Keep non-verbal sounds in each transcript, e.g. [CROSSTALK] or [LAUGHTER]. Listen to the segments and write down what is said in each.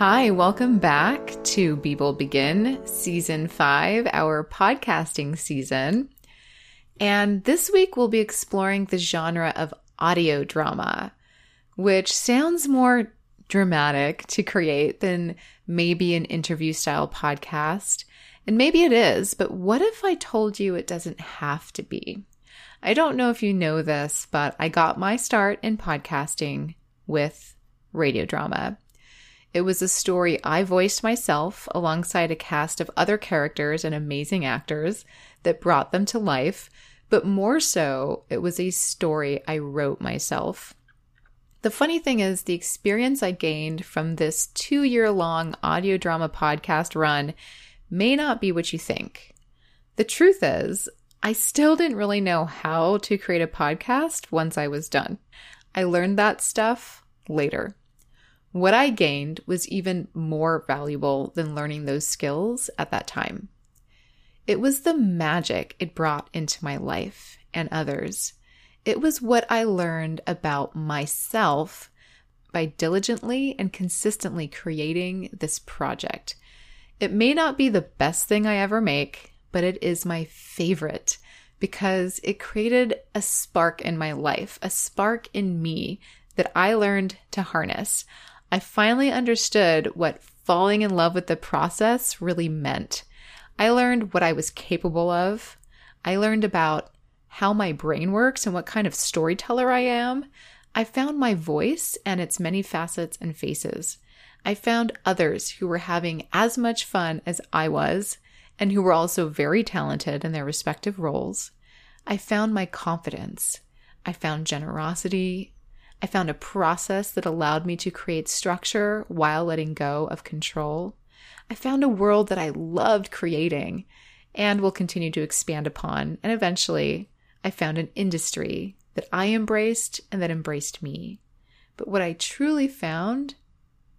Hi, welcome back to Be Bold Begin, Season 5, our podcasting season. And this week we'll be exploring the genre of audio drama, which sounds more dramatic to create than maybe an interview style podcast. And maybe it is, but what if I told you it doesn't have to be? I don't know if you know this, but I got my start in podcasting with radio drama. It was a story I voiced myself alongside a cast of other characters and amazing actors that brought them to life, but more so, it was a story I wrote myself. The funny thing is, the experience I gained from this two year long audio drama podcast run may not be what you think. The truth is, I still didn't really know how to create a podcast once I was done. I learned that stuff later. What I gained was even more valuable than learning those skills at that time. It was the magic it brought into my life and others. It was what I learned about myself by diligently and consistently creating this project. It may not be the best thing I ever make, but it is my favorite because it created a spark in my life, a spark in me that I learned to harness. I finally understood what falling in love with the process really meant. I learned what I was capable of. I learned about how my brain works and what kind of storyteller I am. I found my voice and its many facets and faces. I found others who were having as much fun as I was and who were also very talented in their respective roles. I found my confidence. I found generosity I found a process that allowed me to create structure while letting go of control. I found a world that I loved creating and will continue to expand upon. And eventually, I found an industry that I embraced and that embraced me. But what I truly found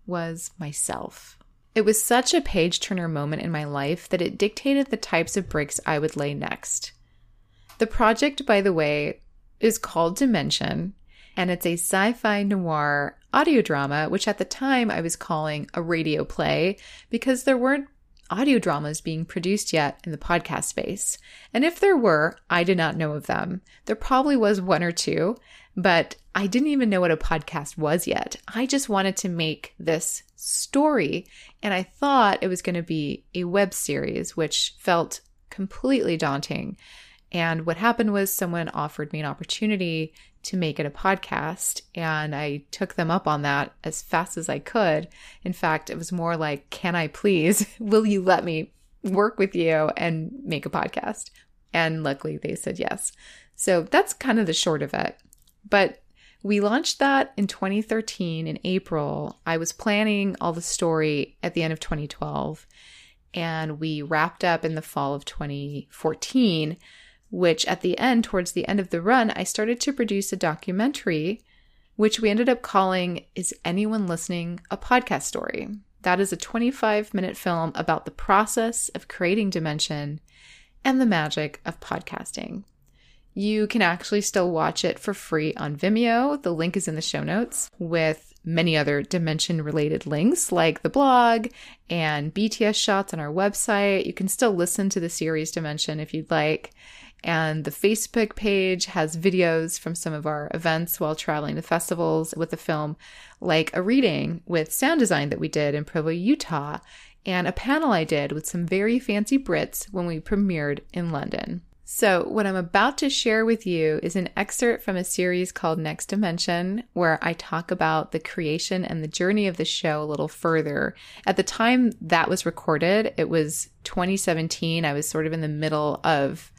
was myself. It was such a page turner moment in my life that it dictated the types of bricks I would lay next. The project, by the way, is called Dimension and it's a sci fi noir audio drama, which at the time I was calling a radio play because there weren't audio dramas being produced yet in the podcast space. And if there were, I did not know of them. There probably was one or two, but I didn't even know what a podcast was yet. I just wanted to make this story, and I thought it was going to be a web series, which felt completely daunting. And what happened was someone offered me an opportunity to make it a podcast. And I took them up on that as fast as I could. In fact, it was more like, can I please, [LAUGHS] will you let me work with you and make a podcast? And luckily they said yes. So that's kind of the short of it. But we launched that in 2013 in April. I was planning all the story at the end of 2012 and we wrapped up in the fall of 2014 which at the end, towards the end of the run, I started to produce a documentary, which we ended up calling Is Anyone Listening? A Podcast Story. That is a 25 minute film about the process of creating Dimension and the magic of podcasting. You can actually still watch it for free on Vimeo. The link is in the show notes with many other dimension related links like the blog and BTS shots on our website. You can still listen to the series Dimension if you'd like. And the Facebook page has videos from some of our events while traveling to festivals with the film, like a reading with sound design that we did in Provo, Utah, and a panel I did with some very fancy Brits when we premiered in London. So, what I'm about to share with you is an excerpt from a series called Next Dimension, where I talk about the creation and the journey of the show a little further. At the time that was recorded, it was 2017. I was sort of in the middle of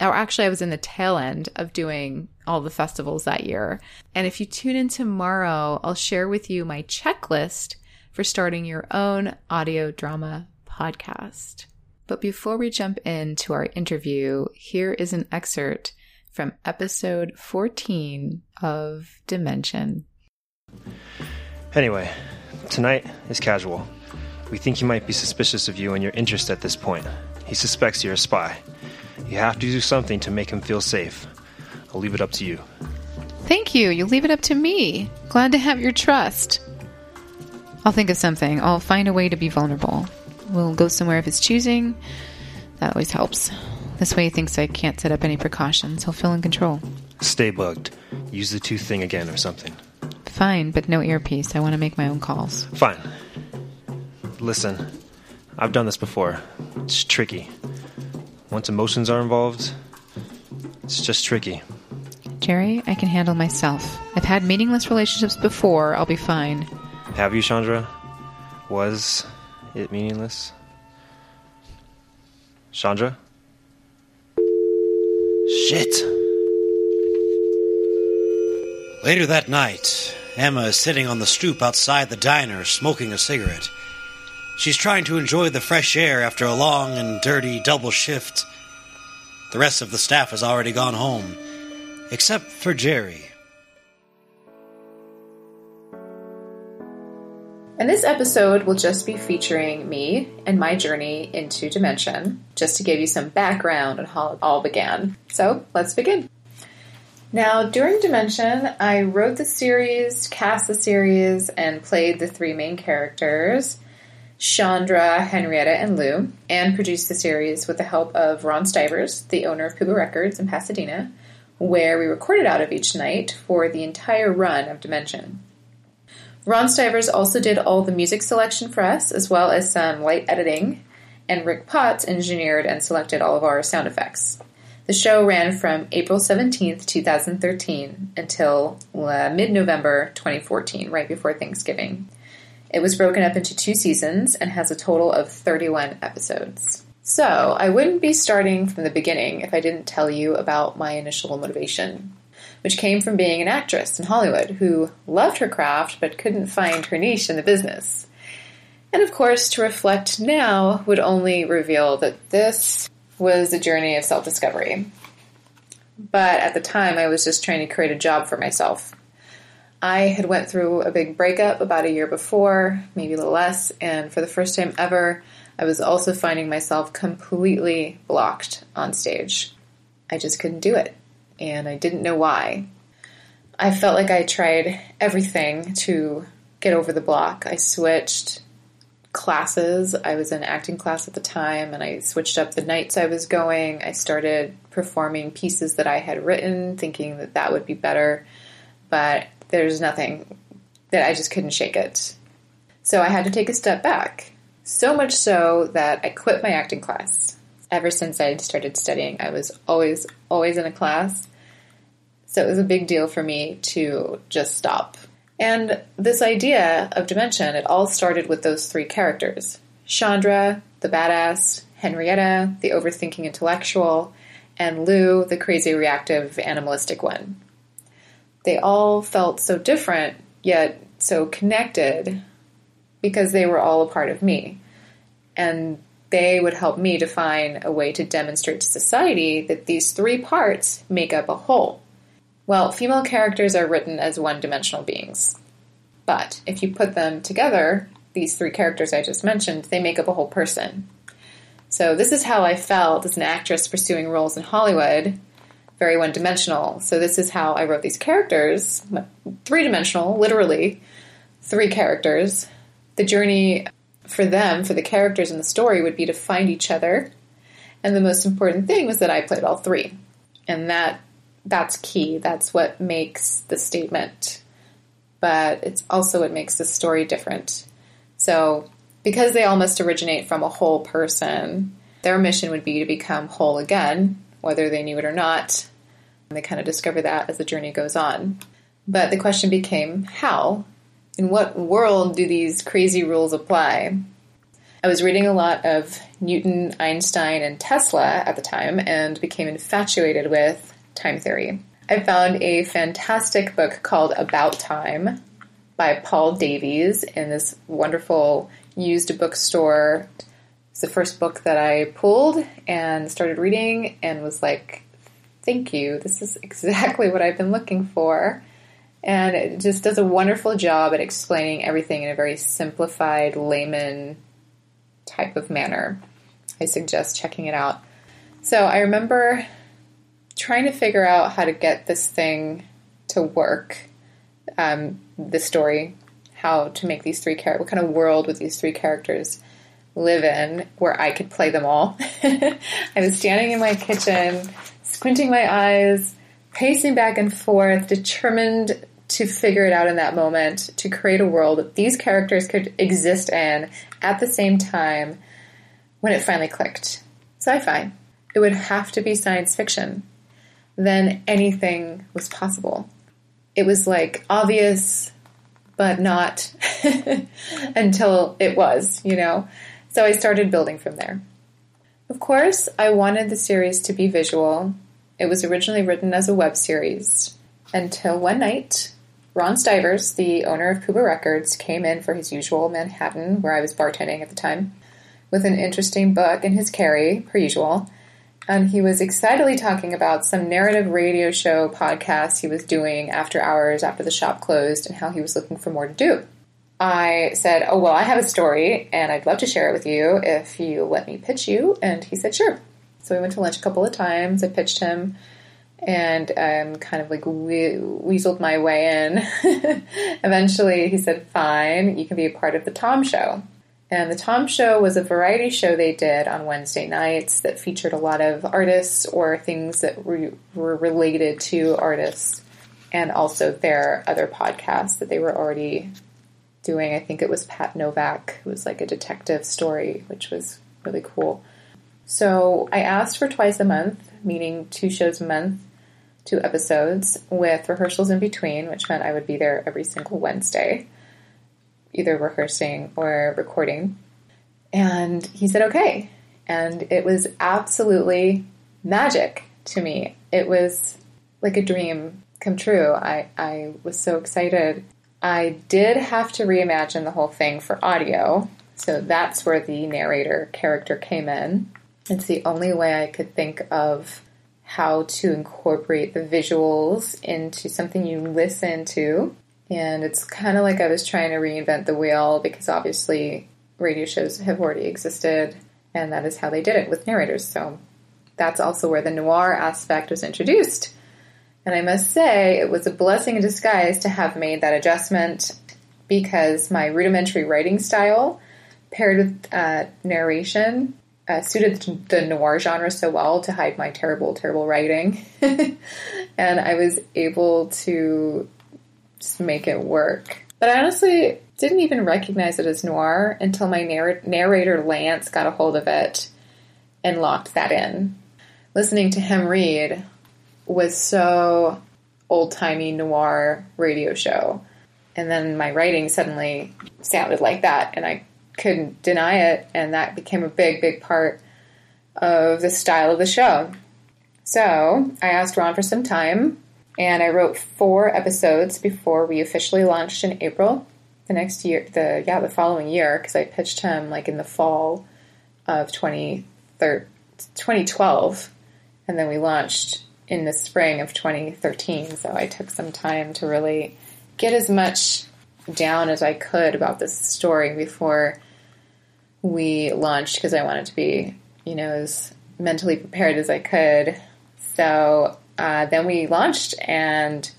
or actually, I was in the tail end of doing all the festivals that year. And if you tune in tomorrow, I'll share with you my checklist for starting your own audio drama podcast. But before we jump into our interview, here is an excerpt from episode 14 of Dimension. Anyway, tonight is casual. We think he might be suspicious of you and your interest at this point. He suspects you're a spy. You have to do something to make him feel safe. I'll leave it up to you. Thank you. You leave it up to me. Glad to have your trust. I'll think of something. I'll find a way to be vulnerable. We'll go somewhere of his choosing. That always helps. This way he thinks I can't set up any precautions. He'll feel in control. Stay bugged. Use the tooth thing again or something. Fine, but no earpiece. I want to make my own calls. Fine. Listen, I've done this before. It's tricky. Once emotions are involved, it's just tricky. Jerry, I can handle myself. I've had meaningless relationships before. I'll be fine. Have you, Chandra? Was it meaningless? Chandra? Shit! Later that night, Emma is sitting on the stoop outside the diner smoking a cigarette. She's trying to enjoy the fresh air after a long and dirty double shift. The rest of the staff has already gone home, except for Jerry. And this episode will just be featuring me and my journey into Dimension, just to give you some background on how it all began. So let's begin. Now, during Dimension, I wrote the series, cast the series, and played the three main characters Chandra, Henrietta, and Lou, and produced the series with the help of Ron Stivers, the owner of Puba Records in Pasadena, where we recorded out of each night for the entire run of Dimension. Ron Stivers also did all the music selection for us, as well as some light editing, and Rick Potts engineered and selected all of our sound effects. The show ran from April 17th, 2013 until uh, mid November 2014, right before Thanksgiving. It was broken up into two seasons and has a total of 31 episodes. So, I wouldn't be starting from the beginning if I didn't tell you about my initial motivation which came from being an actress in Hollywood who loved her craft but couldn't find her niche in the business. And of course, to reflect now would only reveal that this was a journey of self discovery. But at the time, I was just trying to create a job for myself. I had went through a big breakup about a year before, maybe a little less, and for the first time ever, I was also finding myself completely blocked on stage. I just couldn't do it and I didn't know why. I felt like I tried everything to get over the block. I switched classes. I was in acting class at the time and I switched up the nights I was going. I started performing pieces that I had written, thinking that that would be better, but there's nothing that I just couldn't shake it. So I had to take a step back. So much so that I quit my acting class. Ever since I started studying, I was always, always in a class. So it was a big deal for me to just stop. And this idea of dimension, it all started with those three characters Chandra, the badass, Henrietta, the overthinking intellectual, and Lou, the crazy reactive animalistic one. They all felt so different, yet so connected because they were all a part of me. And they would help me define a way to demonstrate to society that these three parts make up a whole. Well, female characters are written as one dimensional beings. But if you put them together, these three characters I just mentioned, they make up a whole person. So, this is how I felt as an actress pursuing roles in Hollywood, very one dimensional. So, this is how I wrote these characters, three dimensional, literally, three characters. The journey for them, for the characters in the story, would be to find each other. And the most important thing was that I played all three. And that that's key. That's what makes the statement, but it's also what makes the story different. So, because they all must originate from a whole person, their mission would be to become whole again, whether they knew it or not. And they kind of discover that as the journey goes on. But the question became how? In what world do these crazy rules apply? I was reading a lot of Newton, Einstein, and Tesla at the time and became infatuated with time theory. I found a fantastic book called About Time by Paul Davies in this wonderful used bookstore. It's the first book that I pulled and started reading and was like, thank you. This is exactly what I've been looking for. And it just does a wonderful job at explaining everything in a very simplified, layman type of manner. I suggest checking it out. So I remember trying to figure out how to get this thing to work. Um, the story, how to make these three characters, what kind of world would these three characters live in where I could play them all. [LAUGHS] I was standing in my kitchen, squinting my eyes, pacing back and forth, determined to figure it out in that moment, to create a world that these characters could exist in at the same time when it finally clicked. Sci fi. It would have to be science fiction. Then anything was possible. It was like obvious, but not [LAUGHS] until it was, you know? So I started building from there. Of course, I wanted the series to be visual. It was originally written as a web series until one night, Ron Stivers, the owner of Puba Records, came in for his usual Manhattan, where I was bartending at the time, with an interesting book in his carry, per usual. And he was excitedly talking about some narrative radio show podcast he was doing after hours after the shop closed and how he was looking for more to do. I said, Oh, well, I have a story and I'd love to share it with you if you let me pitch you. And he said, Sure. So we went to lunch a couple of times. I pitched him and um, kind of like we- weaseled my way in. [LAUGHS] Eventually, he said, Fine, you can be a part of the Tom Show. And the Tom Show was a variety show they did on Wednesday nights that featured a lot of artists or things that re- were related to artists and also their other podcasts that they were already doing. I think it was Pat Novak, who was like a detective story, which was really cool. So I asked for twice a month, meaning two shows a month, two episodes, with rehearsals in between, which meant I would be there every single Wednesday, either rehearsing or recording. And he said, okay. And it was absolutely magic to me. It was like a dream come true. I, I was so excited. I did have to reimagine the whole thing for audio, so that's where the narrator character came in. It's the only way I could think of how to incorporate the visuals into something you listen to. And it's kind of like I was trying to reinvent the wheel because obviously radio shows have already existed, and that is how they did it with narrators. So that's also where the noir aspect was introduced. And I must say, it was a blessing in disguise to have made that adjustment because my rudimentary writing style, paired with uh, narration, uh, suited the noir genre so well to hide my terrible, terrible writing. [LAUGHS] and I was able to just make it work. But I honestly didn't even recognize it as noir until my narr- narrator Lance got a hold of it and locked that in. Listening to him read was so old timey noir radio show. And then my writing suddenly sounded like that, and I couldn't deny it, and that became a big, big part of the style of the show. So I asked Ron for some time, and I wrote four episodes before we officially launched in April the next year, the yeah, the following year, because I pitched him like in the fall of 2012, and then we launched in the spring of 2013. So I took some time to really get as much down as I could about this story before we launched because I wanted to be, you know, as mentally prepared as I could. So uh, then we launched and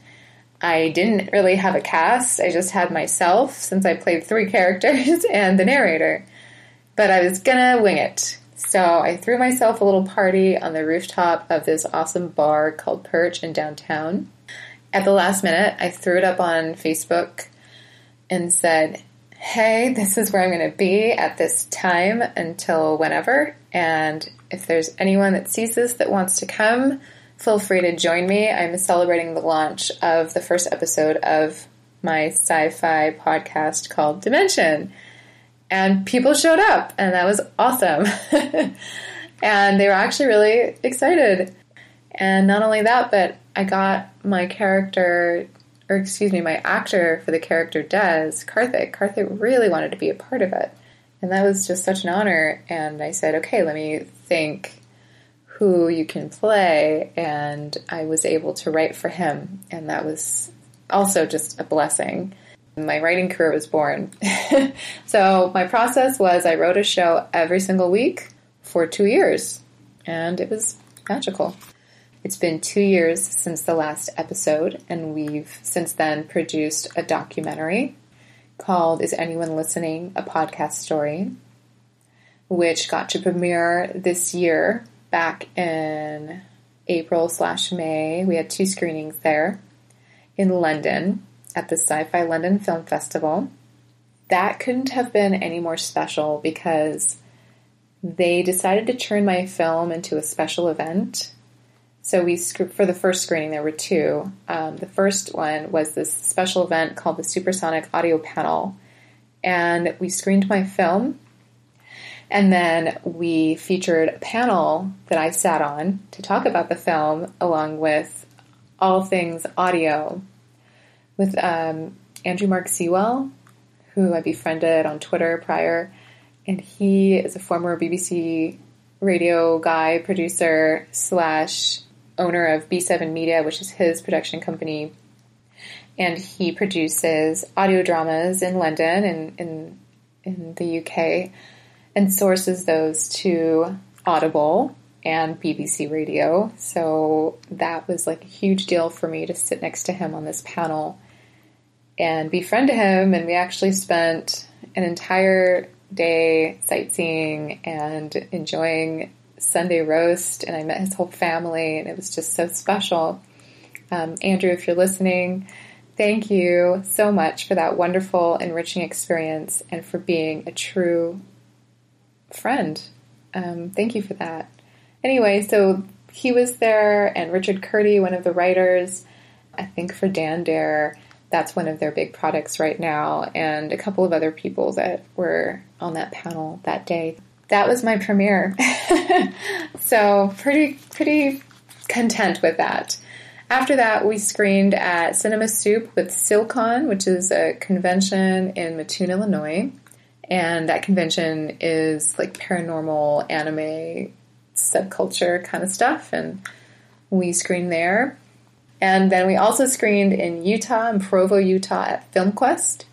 I didn't really have a cast. I just had myself since I played three [LAUGHS] characters and the narrator. But I was gonna wing it. So I threw myself a little party on the rooftop of this awesome bar called Perch in downtown. At the last minute, I threw it up on Facebook and said, Hey, this is where I'm going to be at this time until whenever. And if there's anyone that sees this that wants to come, feel free to join me. I'm celebrating the launch of the first episode of my sci fi podcast called Dimension and people showed up and that was awesome [LAUGHS] and they were actually really excited and not only that but i got my character or excuse me my actor for the character des karthik karthik really wanted to be a part of it. And that was just such an honor. And i said okay let me think who you can play. And i was able to write for him. And that was also just a blessing. My writing career was born. [LAUGHS] so my process was I wrote a show every single week for two years, and it was magical. It's been two years since the last episode, and we've since then produced a documentary. called Is Anyone Listening? A Podcast Story, which got to premiere this year back in April slash May. We had two screenings there in London at the Sci Fi London Film Festival. That couldn't have been any more special because they decided to turn my film into a special event. So we for the first screening there were two. Um, the first one was this special event called the Supersonic Audio Panel, and we screened my film, and then we featured a panel that I sat on to talk about the film, along with all things audio, with um, Andrew Mark Sewell, who I befriended on Twitter prior. And he is a former BBC radio guy, producer slash owner of B7 Media, which is his production company. And he produces audio dramas in London and in, in the UK and sources those to Audible and BBC Radio. So that was like a huge deal for me to sit next to him on this panel and befriend him. And we actually spent an entire day sightseeing and enjoying Sunday roast, and I met his whole family, and it was just so special. Um, Andrew, if you're listening, thank you so much for that wonderful, enriching experience and for being a true friend. Um, thank you for that. Anyway, so he was there, and Richard Curdy, one of the writers, I think for Dan Dare, that's one of their big products right now, and a couple of other people that were on that panel that day. That was my premiere. [LAUGHS] so pretty pretty content with that. After that, we screened at Cinema Soup with SilCon, which is a convention in Mattoon, Illinois. And that convention is like paranormal anime subculture kind of stuff. And we screened there. And then we also screened in Utah, in Provo, Utah at FilmQuest,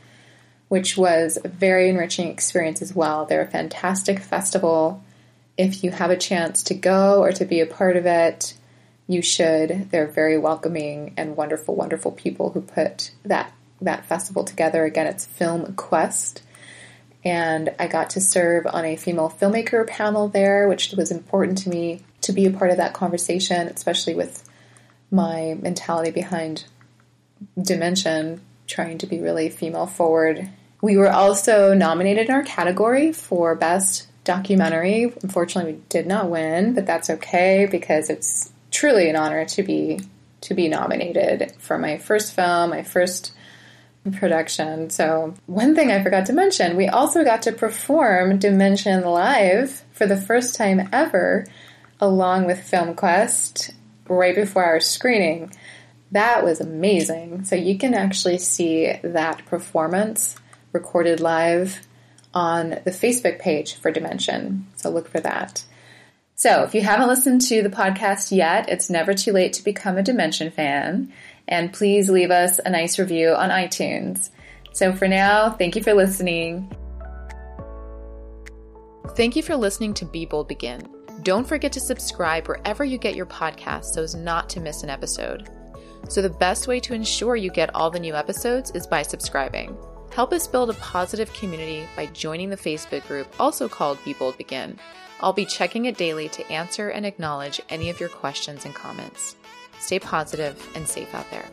which was a very enriching experience as well. They're a fantastic festival. If you have a chance to go or to be a part of it, you should. They're very welcoming and wonderful, wonderful people who put that that festival together. Again, it's Film Quest. And I got to serve on a female filmmaker panel there, which was important to me to be a part of that conversation, especially with my mentality behind Dimension, trying to be really female forward. We were also nominated in our category for Best Documentary. Unfortunately, we did not win, but that's okay because it's truly an honor to be to be nominated for my first film, my first production. So, one thing I forgot to mention, we also got to perform Dimension live for the first time ever along with FilmQuest right before our screening. That was amazing. So you can actually see that performance recorded live on the Facebook page for Dimension. So look for that. So if you haven't listened to the podcast yet, it's never too late to become a Dimension fan. And please leave us a nice review on iTunes. So for now, thank you for listening. Thank you for listening to Be Bold Begin. Don't forget to subscribe wherever you get your podcasts so as not to miss an episode. So, the best way to ensure you get all the new episodes is by subscribing. Help us build a positive community by joining the Facebook group, also called Be Bold Begin. I'll be checking it daily to answer and acknowledge any of your questions and comments. Stay positive and safe out there.